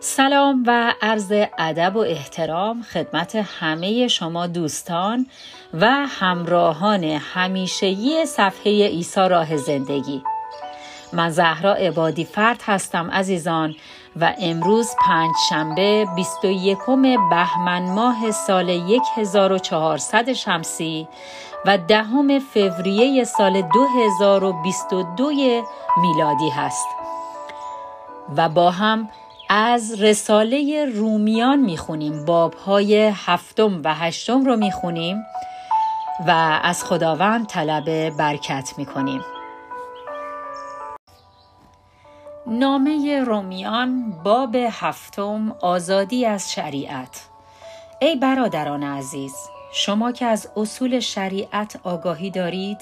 سلام و عرض ادب و احترام خدمت همه شما دوستان و همراهان همیشگی صفحه ایسا راه زندگی. من زهرا عبادی فرد هستم عزیزان و امروز پنج شنبه 21 بهمن ماه سال 1400 شمسی و دهم فوریه سال 2022 میلادی هست. و با هم از رساله رومیان می‌خونیم. بابهای هفتم و هشتم رو می‌خونیم و از خداوند طلب برکت می‌کنیم. نامه رومیان باب هفتم آزادی از شریعت. ای برادران عزیز شما که از اصول شریعت آگاهی دارید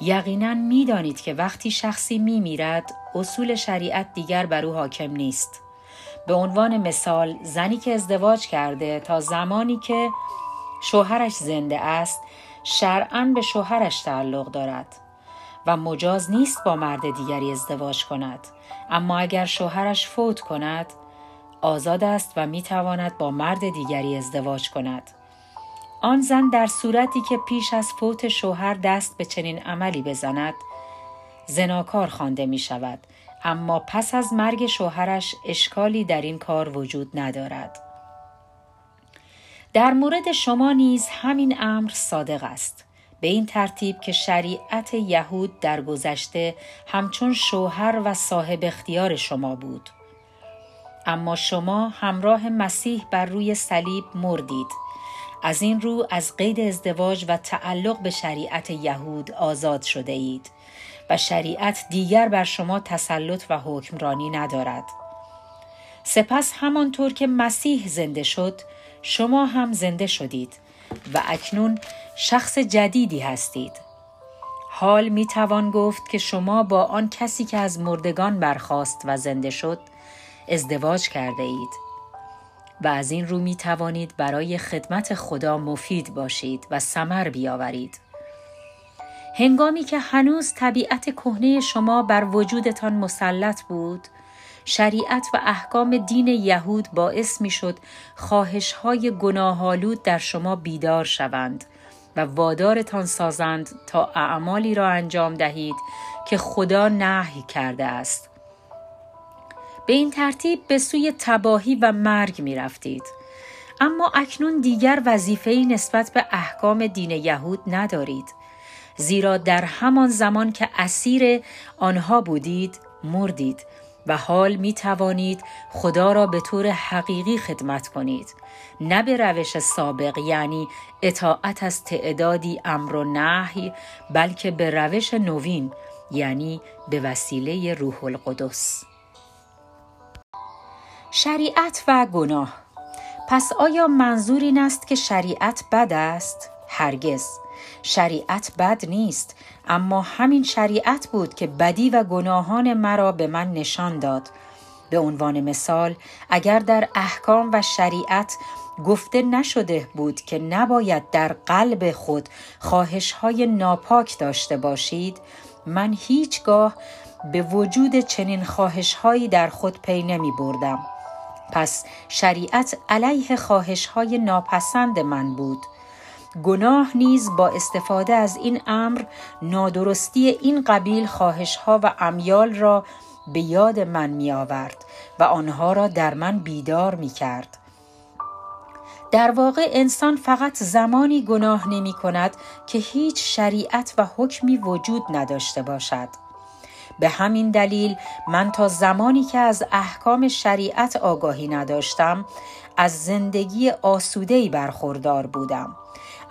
یقینا می‌دانید که وقتی شخصی میمیرد اصول شریعت دیگر بر او حاکم نیست. به عنوان مثال زنی که ازدواج کرده تا زمانی که شوهرش زنده است شرعا به شوهرش تعلق دارد و مجاز نیست با مرد دیگری ازدواج کند. اما اگر شوهرش فوت کند آزاد است و می تواند با مرد دیگری ازدواج کند. آن زن در صورتی که پیش از فوت شوهر دست به چنین عملی بزند زناکار خوانده می شود اما پس از مرگ شوهرش اشکالی در این کار وجود ندارد. در مورد شما نیز همین امر صادق است. به این ترتیب که شریعت یهود در گذشته همچون شوهر و صاحب اختیار شما بود. اما شما همراه مسیح بر روی صلیب مردید. از این رو از قید ازدواج و تعلق به شریعت یهود آزاد شده اید. و شریعت دیگر بر شما تسلط و حکمرانی ندارد. سپس همانطور که مسیح زنده شد شما هم زنده شدید و اکنون شخص جدیدی هستید. حال می توان گفت که شما با آن کسی که از مردگان برخاست و زنده شد ازدواج کرده اید. و از این رو می توانید برای خدمت خدا مفید باشید و سمر بیاورید. هنگامی که هنوز طبیعت کهنه شما بر وجودتان مسلط بود شریعت و احکام دین یهود باعث می شد خواهش های گناهالود در شما بیدار شوند و وادارتان سازند تا اعمالی را انجام دهید که خدا نهی کرده است. به این ترتیب به سوی تباهی و مرگ می رفتید. اما اکنون دیگر وظیفه‌ای نسبت به احکام دین یهود ندارید. زیرا در همان زمان که اسیر آنها بودید مردید و حال می توانید خدا را به طور حقیقی خدمت کنید. نه به روش سابق یعنی اطاعت از تعدادی امر و نهی بلکه به روش نوین یعنی به وسیله روح القدس. شریعت و گناه. پس آیا منظور این است که شریعت بد است؟ هرگز. شریعت بد نیست اما همین شریعت بود که بدی و گناهان مرا به من نشان داد. به عنوان مثال اگر در احکام و شریعت گفته نشده بود که نباید در قلب خود خواهش های ناپاک داشته باشید من هیچگاه به وجود چنین خواهش هایی در خود پی نمی بردم. پس شریعت علیه خواهش های ناپسند من بود. گناه نیز با استفاده از این امر نادرستی این قبیل خواهشها و امیال را به یاد من می آورد و آنها را در من بیدار می کرد. در واقع انسان فقط زمانی گناه نمی کند که هیچ شریعت و حکمی وجود نداشته باشد. به همین دلیل من تا زمانی که از احکام شریعت آگاهی نداشتم از زندگی آسودهی برخوردار بودم.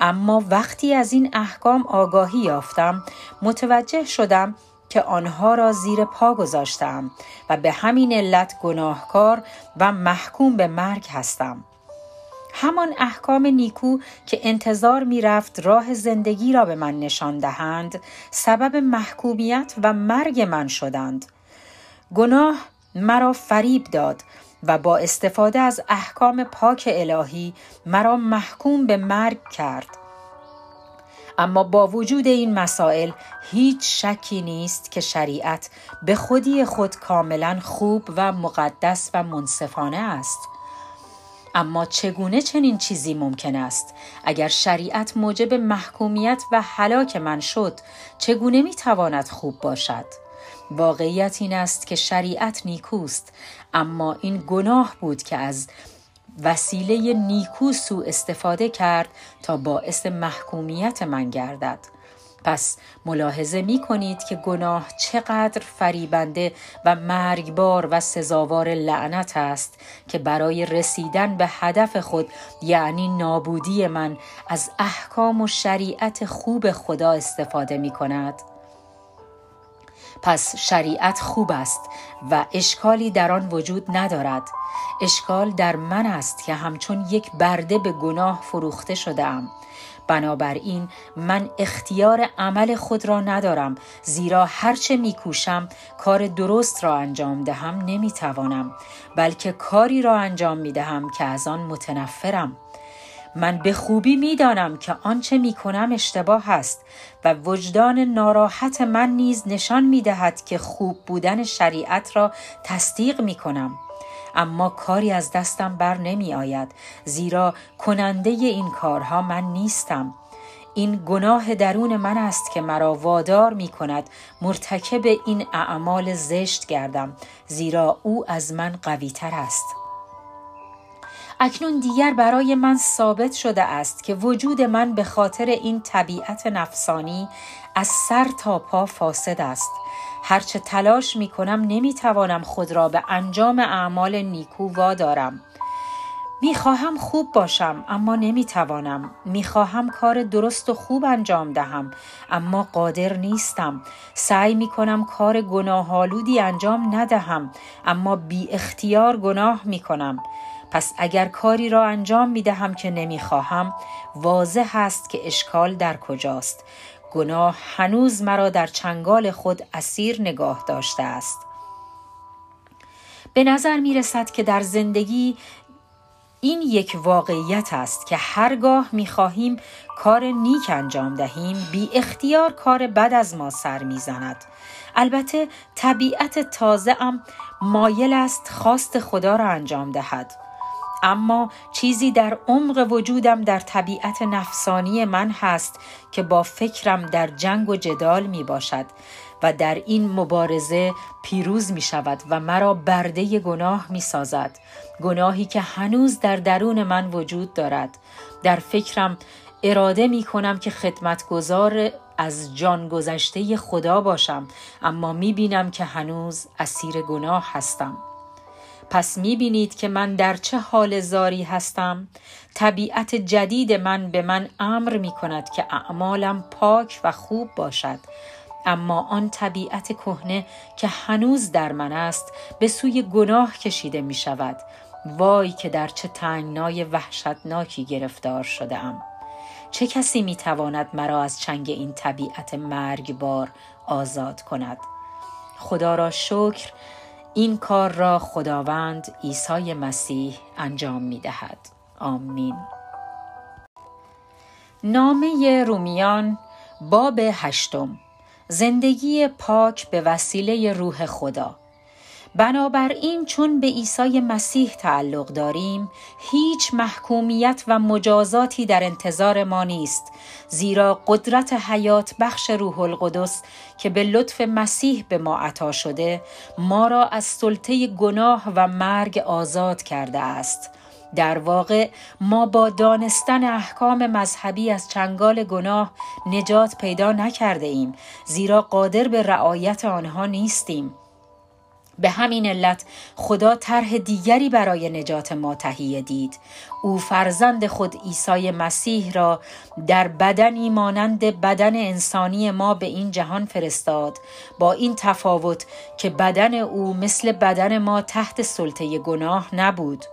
اما وقتی از این احکام آگاهی یافتم متوجه شدم که آنها را زیر پا گذاشتم و به همین علت گناهکار و محکوم به مرگ هستم. همان احکام نیکو که انتظار می رفت راه زندگی را به من نشان دهند سبب محکومیت و مرگ من شدند. گناه مرا فریب داد و با استفاده از احکام پاک الهی مرا محکوم به مرگ کرد. اما با وجود این مسائل هیچ شکی نیست که شریعت به خودی خود کاملا خوب و مقدس و منصفانه است. اما چگونه چنین چیزی ممکن است؟ اگر شریعت موجب محکومیت و هلاک من شد چگونه می‌تواند خوب باشد؟ واقعیت این است که شریعت نیکوست اما این گناه بود که از وسیله نیکو سو استفاده کرد تا باعث محکومیت من گردد پس ملاحظه می کنید که گناه چقدر فریبنده و مرگبار و سزاوار لعنت است که برای رسیدن به هدف خود یعنی نابودی من از احکام و شریعت خوب خدا استفاده می کند. پس شریعت خوب است و اشکالی در آن وجود ندارد. اشکال در من است که همچون یک برده به گناه فروخته شده ام بنابراین من اختیار عمل خود را ندارم زیرا هرچه میکوشم کار درست را انجام دهم نمی‌توانم بلکه کاری را انجام می‌دهم که از آن متنفرم. من به خوبی می‌دانم که آنچه می کنم اشتباه است و وجدان ناراحت من نیز نشان می دهد که خوب بودن شریعت را تصدیق می کنم. اما کاری از دستم بر نمی آید زیرا کننده این کارها من نیستم. این گناه درون من است که مرا وادار می کند مرتکب این اعمال زشت گردم زیرا او از من قوی تر است. اکنون دیگر برای من ثابت شده است که وجود من به خاطر این طبیعت نفسانی از سر تا پا فاسد است. هرچه تلاش می کنم نمی توانم خود را به انجام اعمال نیکو وادارم. می خواهم خوب باشم اما نمی توانم می خواهم کار درست و خوب انجام دهم اما قادر نیستم. سعی می کنم کار گناهالودی انجام ندهم اما بی اختیار گناه می کنم پس اگر کاری را انجام می دهم که نمی خواهم واضح است که اشکال در کجاست. گناه هنوز مرا در چنگال خود اسیر نگاه داشته است. به نظر می رسد که در زندگی این یک واقعیت است که هرگاه می خواهیم کار نیک انجام دهیم بی اختیار کار بد از ما سر می زند. البته طبیعت تازه مایل است خواست خدا را انجام دهد. اما چیزی در عمق وجودم در طبیعت نفسانی من هست که با فکرم در جنگ و جدال می باشد و در این مبارزه پیروز می شود و مرا برده گناه می سازد. گناهی که هنوز در درون من وجود دارد. در فکرم اراده می کنم که خدمتگزار از جان گذشته خدا باشم اما می بینم که هنوز اسیر گناه هستم. پس می بینید که من در چه حال زاری هستم. طبیعت جدید من به من امر می کند که اعمالم پاک و خوب باشد. اما آن طبیعت کهنه که هنوز در من است به سوی گناه کشیده می شود وای که در چه تنگنای وحشتناکی گرفتار شده ام چه کسی می تواند مرا از چنگ این طبیعت مرگبار آزاد کند؟ خدا را شکر این کار را خداوند عیسی مسیح انجام می دهد. آمین. نامه رومیان باب هشتم زندگی پاک به وسیله روح خدا بنابراین چون به عیسی مسیح تعلق داریم هیچ محکومیت و مجازاتی در انتظار ما نیست زیرا قدرت حیات بخش روح القدس که به لطف مسیح به ما عطا شده ما را از سلطه گناه و مرگ آزاد کرده است. در واقع ما با دانستن احکام مذهبی از چنگال گناه نجات پیدا نکرده ایم زیرا قادر به رعایت آنها نیستیم. به همین علت خدا طرح دیگری برای نجات ما تهیه دید. او فرزند خود عیسی مسیح را در بدنی مانند بدن انسانی ما به این جهان فرستاد. با این تفاوت که بدن او مثل بدن ما تحت سلطه گناه نبود.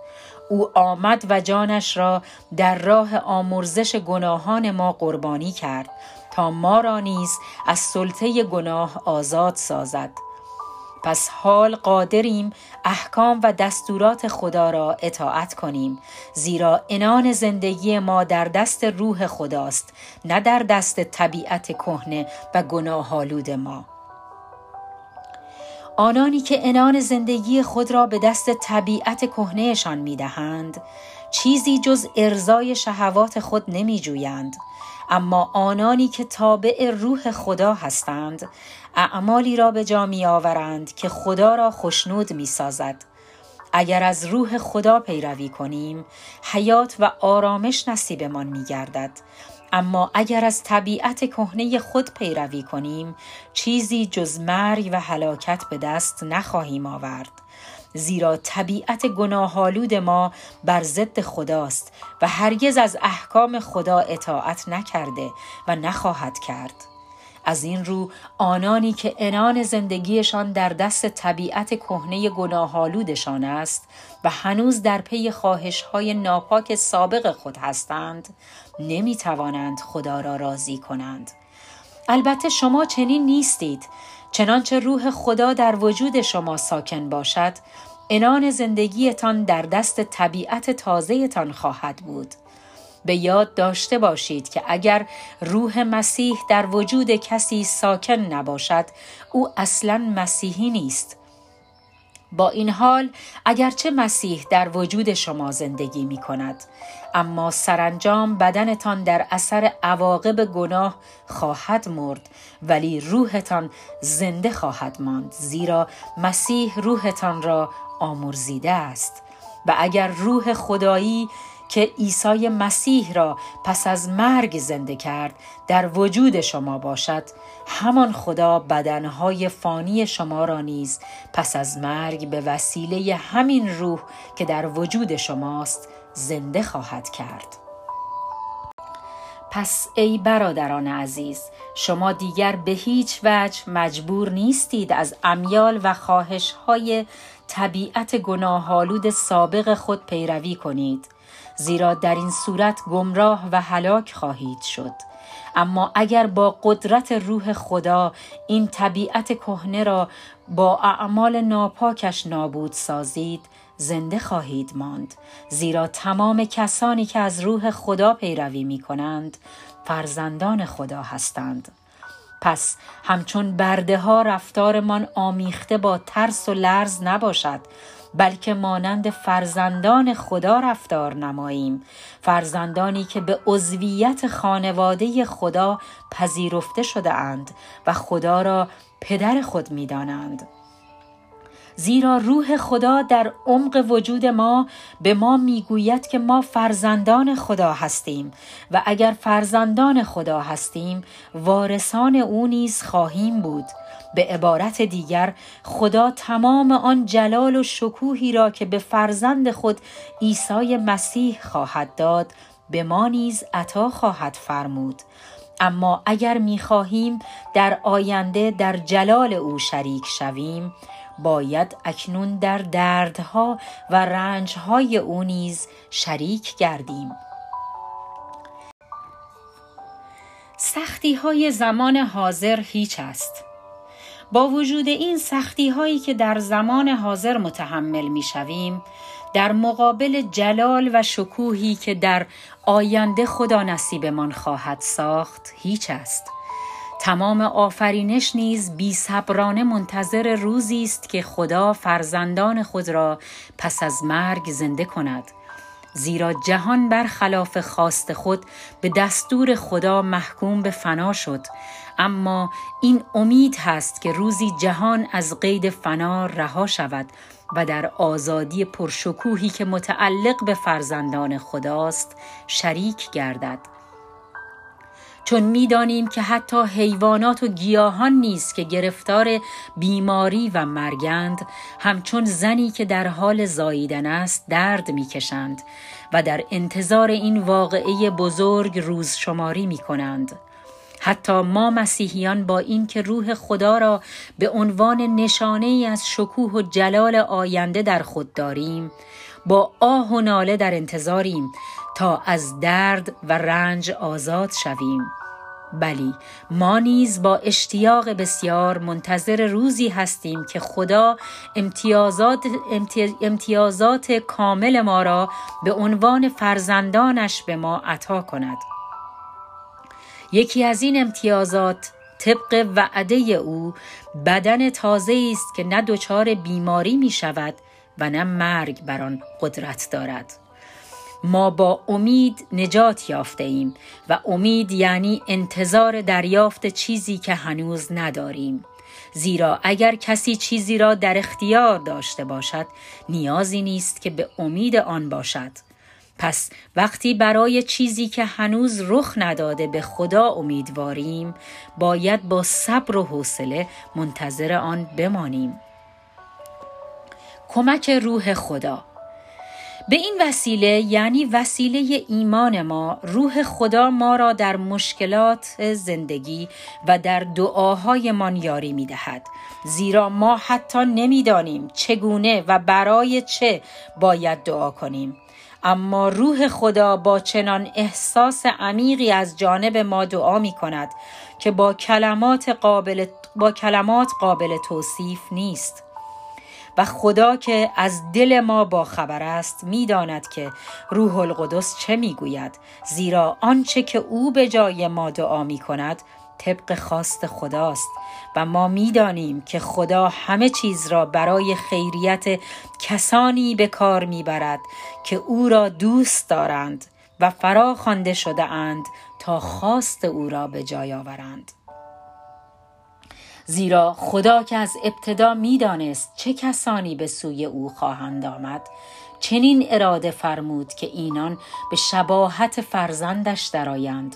او آمد و جانش را در راه آمرزش گناهان ما قربانی کرد تا ما را نیز از سلطه گناه آزاد سازد. پس حال قادریم احکام و دستورات خدا را اطاعت کنیم زیرا انان زندگی ما در دست روح خداست نه در دست طبیعت کهنه و گناهالود ما آنانی که انان زندگی خود را به دست طبیعت کهنهشان می‌دهند چیزی جز ارزای شهوات خود نمی جویند. اما آنانی که تابع روح خدا هستند اعمالی را به جا می آورند که خدا را خشنود می سازد. اگر از روح خدا پیروی کنیم حیات و آرامش نصیبمان می گردد اما اگر از طبیعت کهنه خود پیروی کنیم چیزی جز مرگ و هلاکت به دست نخواهیم آورد زیرا طبیعت گناهالود ما بر ضد خداست و هرگز از احکام خدا اطاعت نکرده و نخواهد کرد. از این رو آنانی که انان زندگیشان در دست طبیعت کهنه گناهالودشان است و هنوز در پی خواهش های ناپاک سابق خود هستند نمی توانند خدا را راضی کنند. البته شما چنین نیستید چنانچه روح خدا در وجود شما ساکن باشد انان زندگیتان در دست طبیعت تازهتان خواهد بود. به یاد داشته باشید که اگر روح مسیح در وجود کسی ساکن نباشد او اصلا مسیحی نیست. با این حال اگرچه مسیح در وجود شما زندگی می کند اما سرانجام بدنتان در اثر عواقب گناه خواهد مرد ولی روحتان زنده خواهد ماند زیرا مسیح روحتان را آمرزیده است. و اگر روح خدایی که عیسی مسیح را پس از مرگ زنده کرد در وجود شما باشد همان خدا بدنهای فانی شما را نیز پس از مرگ به وسیله همین روح که در وجود شماست زنده خواهد کرد. پس ای برادران عزیز شما دیگر به هیچ وجه مجبور نیستید از امیال و خواهش های طبیعت گناهالود سابق خود پیروی کنید زیرا در این صورت گمراه و هلاک خواهید شد. اما اگر با قدرت روح خدا این طبیعت کهنه را با اعمال ناپاکش نابود سازید زنده خواهید ماند. زیرا تمام کسانی که از روح خدا پیروی می کنند فرزندان خدا هستند. پس همچون برده ها رفتارمان آمیخته با ترس و لرز نباشد بلکه مانند فرزندان خدا رفتار نماییم فرزندانی که به عضویت خانواده خدا پذیرفته شده اند و خدا را پدر خود می دانند. زیرا روح خدا در عمق وجود ما به ما می‌گوید که ما فرزندان خدا هستیم و اگر فرزندان خدا هستیم وارثان او نیز خواهیم بود به عبارت دیگر خدا تمام آن جلال و شکوهی را که به فرزند خود عیسی مسیح خواهد داد به ما نیز عطا خواهد فرمود. اما اگر می‌خواهیم در آینده در جلال او شریک شویم باید اکنون در دردها و رنجهای او نیز شریک گردیم. سختی های زمان حاضر هیچ است. با وجود این سختی هایی که در زمان حاضر متحمل می شویم در مقابل جلال و شکوهی که در آینده خدا نصیبمان خواهد ساخت هیچ است. تمام آفرینش نیز بی صبرانه منتظر روزی است که خدا فرزندان خود را پس از مرگ زنده کند. زیرا جهان بر خلاف خواست خود به دستور خدا محکوم به فنا شد. اما این امید هست که روزی جهان از قید فنا رها شود و در آزادی پرشکوهی که متعلق به فرزندان خداست شریک گردد چون می‌دانیم که حتی حیوانات و گیاهان نیست که گرفتار بیماری و مرگند همچون زنی که در حال زاییدن است درد می‌کشند و در انتظار این واقعه بزرگ روز شماری می کنند. حتی ما مسیحیان با اینکه روح خدا را به عنوان نشانه ای از شکوه و جلال آینده در خود داریم با آه و ناله در انتظاریم تا از درد و رنج آزاد شویم. بلی ما نیز با اشتیاق بسیار منتظر روزی هستیم که خدا امتیازات, امتیازات کامل ما را به عنوان فرزندانش به ما عطا کند. یکی از این امتیازات طبق وعده او بدن تازه است که نه دچار بیماری می شود و نه مرگ بر آن قدرت دارد. ما با امید نجات یافته ایم و امید یعنی انتظار دریافت چیزی که هنوز نداریم. زیرا اگر کسی چیزی را در اختیار داشته باشد نیازی نیست که به امید آن باشد. پس وقتی برای چیزی که هنوز رخ نداده به خدا امیدواریم باید با صبر و حوصله منتظر آن بمانیم. کمک روح خدا. به این وسیله یعنی وسیله ایمان ما روح خدا ما را در مشکلات زندگی و در دعاهایمان یاری می دهد. زیرا ما حتی نمی‌دانیم چگونه و برای چه باید دعا کنیم. اما روح خدا با چنان احساس عمیقی از جانب ما دعا می کند که با کلمات قابل, با کلمات قابل توصیف نیست. و خدا که از دل ما با خبر است می‌داند که روح القدس چه می‌گوید زیرا آنچه که او به جای ما دعا می کند طبق خواست خداست و ما می‌دانیم که خدا همه چیز را برای خیریت کسانی به کار می‌برد که او را دوست دارند و فرا خوانده شده اند تا خواست او را به جای آورند. زیرا خدا که از ابتدا می‌دانست چه کسانی به سوی او خواهند آمد چنین اراده فرمود که اینان به شباهت فرزندش درآیند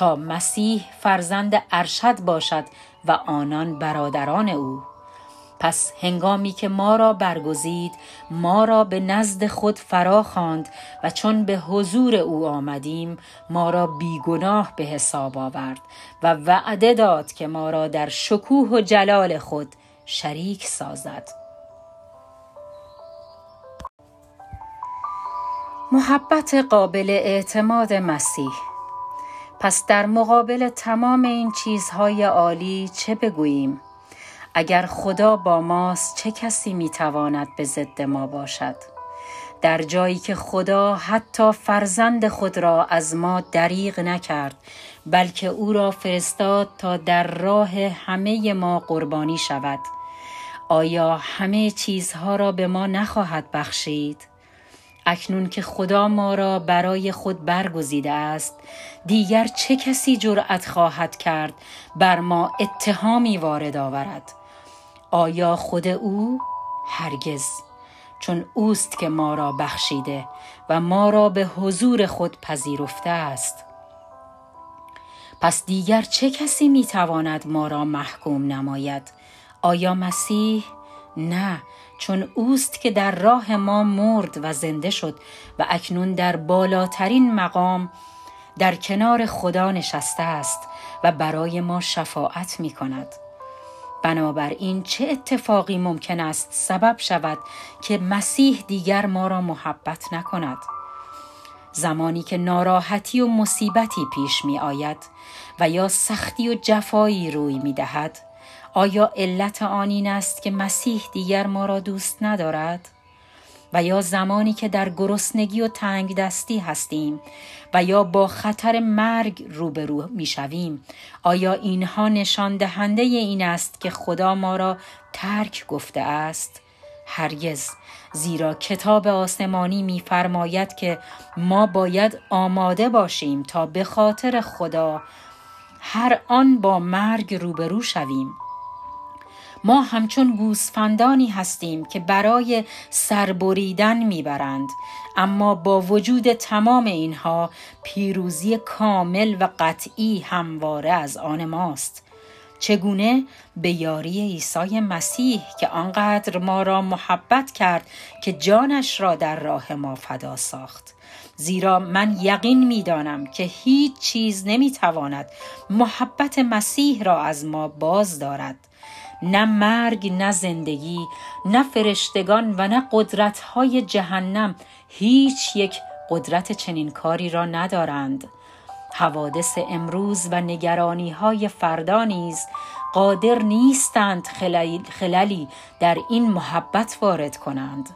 تا مسیح فرزند ارشد باشد و آنان برادران او. پس هنگامی که ما را برگزید ما را به نزد خود فرا خواند و چون به حضور او آمدیم ما را بیگناه به حساب آورد و وعده داد که ما را در شکوه و جلال خود شریک سازد. محبت قابل اعتماد مسیح پس در مقابل تمام این چیزهای عالی چه بگوییم؟ اگر خدا با ماست چه کسی می‌تواند به ضد ما باشد؟ در جایی که خدا حتی فرزند خود را از ما دریغ نکرد بلکه او را فرستاد تا در راه همه ما قربانی شود آیا همه چیزها را به ما نخواهد بخشید؟ اکنون که خدا ما را برای خود برگزیده است دیگر چه کسی جرأت خواهد کرد بر ما اتهامی وارد آورد؟ آیا خود او؟ هرگز. چون اوست که ما را بخشیده و ما را به حضور خود پذیرفته است. پس دیگر چه کسی می‌تواند ما را محکوم نماید؟ آیا مسیح؟ نه. چون اوست که در راه ما مرد و زنده شد و اکنون در بالاترین مقام در کنار خدا نشسته است و برای ما شفاعت می کند. بنابراین چه اتفاقی ممکن است سبب شود که مسیح دیگر ما را محبت نکند؟ زمانی که ناراحتی و مصیبتی پیش می آید و یا سختی و جفایی روی می دهد آیا علت آن این است که مسیح دیگر ما را دوست ندارد؟ و یا زمانی که در گرسنگی و تنگ دستی هستیم و یا با خطر مرگ روبرو می شویم آیا اینها نشان دهنده این است که خدا ما را ترک گفته است؟ هرگز زیرا کتاب آسمانی میفرماید که ما باید آماده باشیم تا به خاطر خدا هر آن با مرگ روبرو شویم ما همچون گوسفندانی هستیم که برای سربریدن می‌برند. اما با وجود تمام اینها پیروزی کامل و قطعی همواره از آن ماست. چگونه؟ به یاری عیسی مسیح که آنقدر ما را محبت کرد که جانش را در راه ما فدا ساخت. زیرا من یقین می دانم که هیچ چیز نمی تواند محبت مسیح را از ما باز دارد. نه مرگ نه زندگی نه فرشتگان و نه قدرتهای جهنم هیچ یک قدرت چنین کاری را ندارند. حوادث امروز و نگرانی های فردا نیز قادر نیستند خللی در این محبت وارد کنند.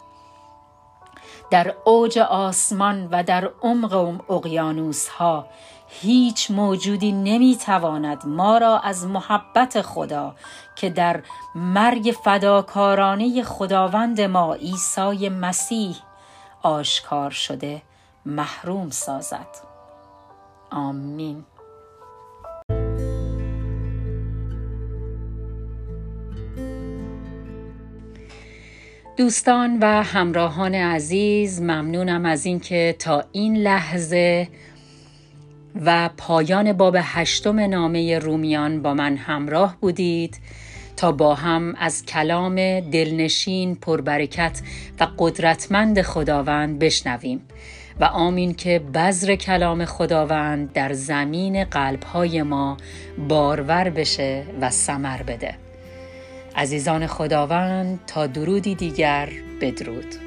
در اوج آسمان و در عمق اقیانوس ها هیچ موجودی نمی‌تواند ما را از محبت خدا که در مرگ فداکارانه خداوند ما عیسی مسیح آشکار شده محروم سازد. آمین. دوستان و همراهان عزیز ممنونم از اینکه تا این لحظه و پایان باب هشتم نامه رومیان با من همراه بودید تا با هم از کلام دلنشین پربرکت و قدرتمند خداوند بشنویم و آمین که بذر کلام خداوند در زمین قلبهای ما بارور بشه و سمر بده. عزیزان خداوند تا درودی دیگر بدرود.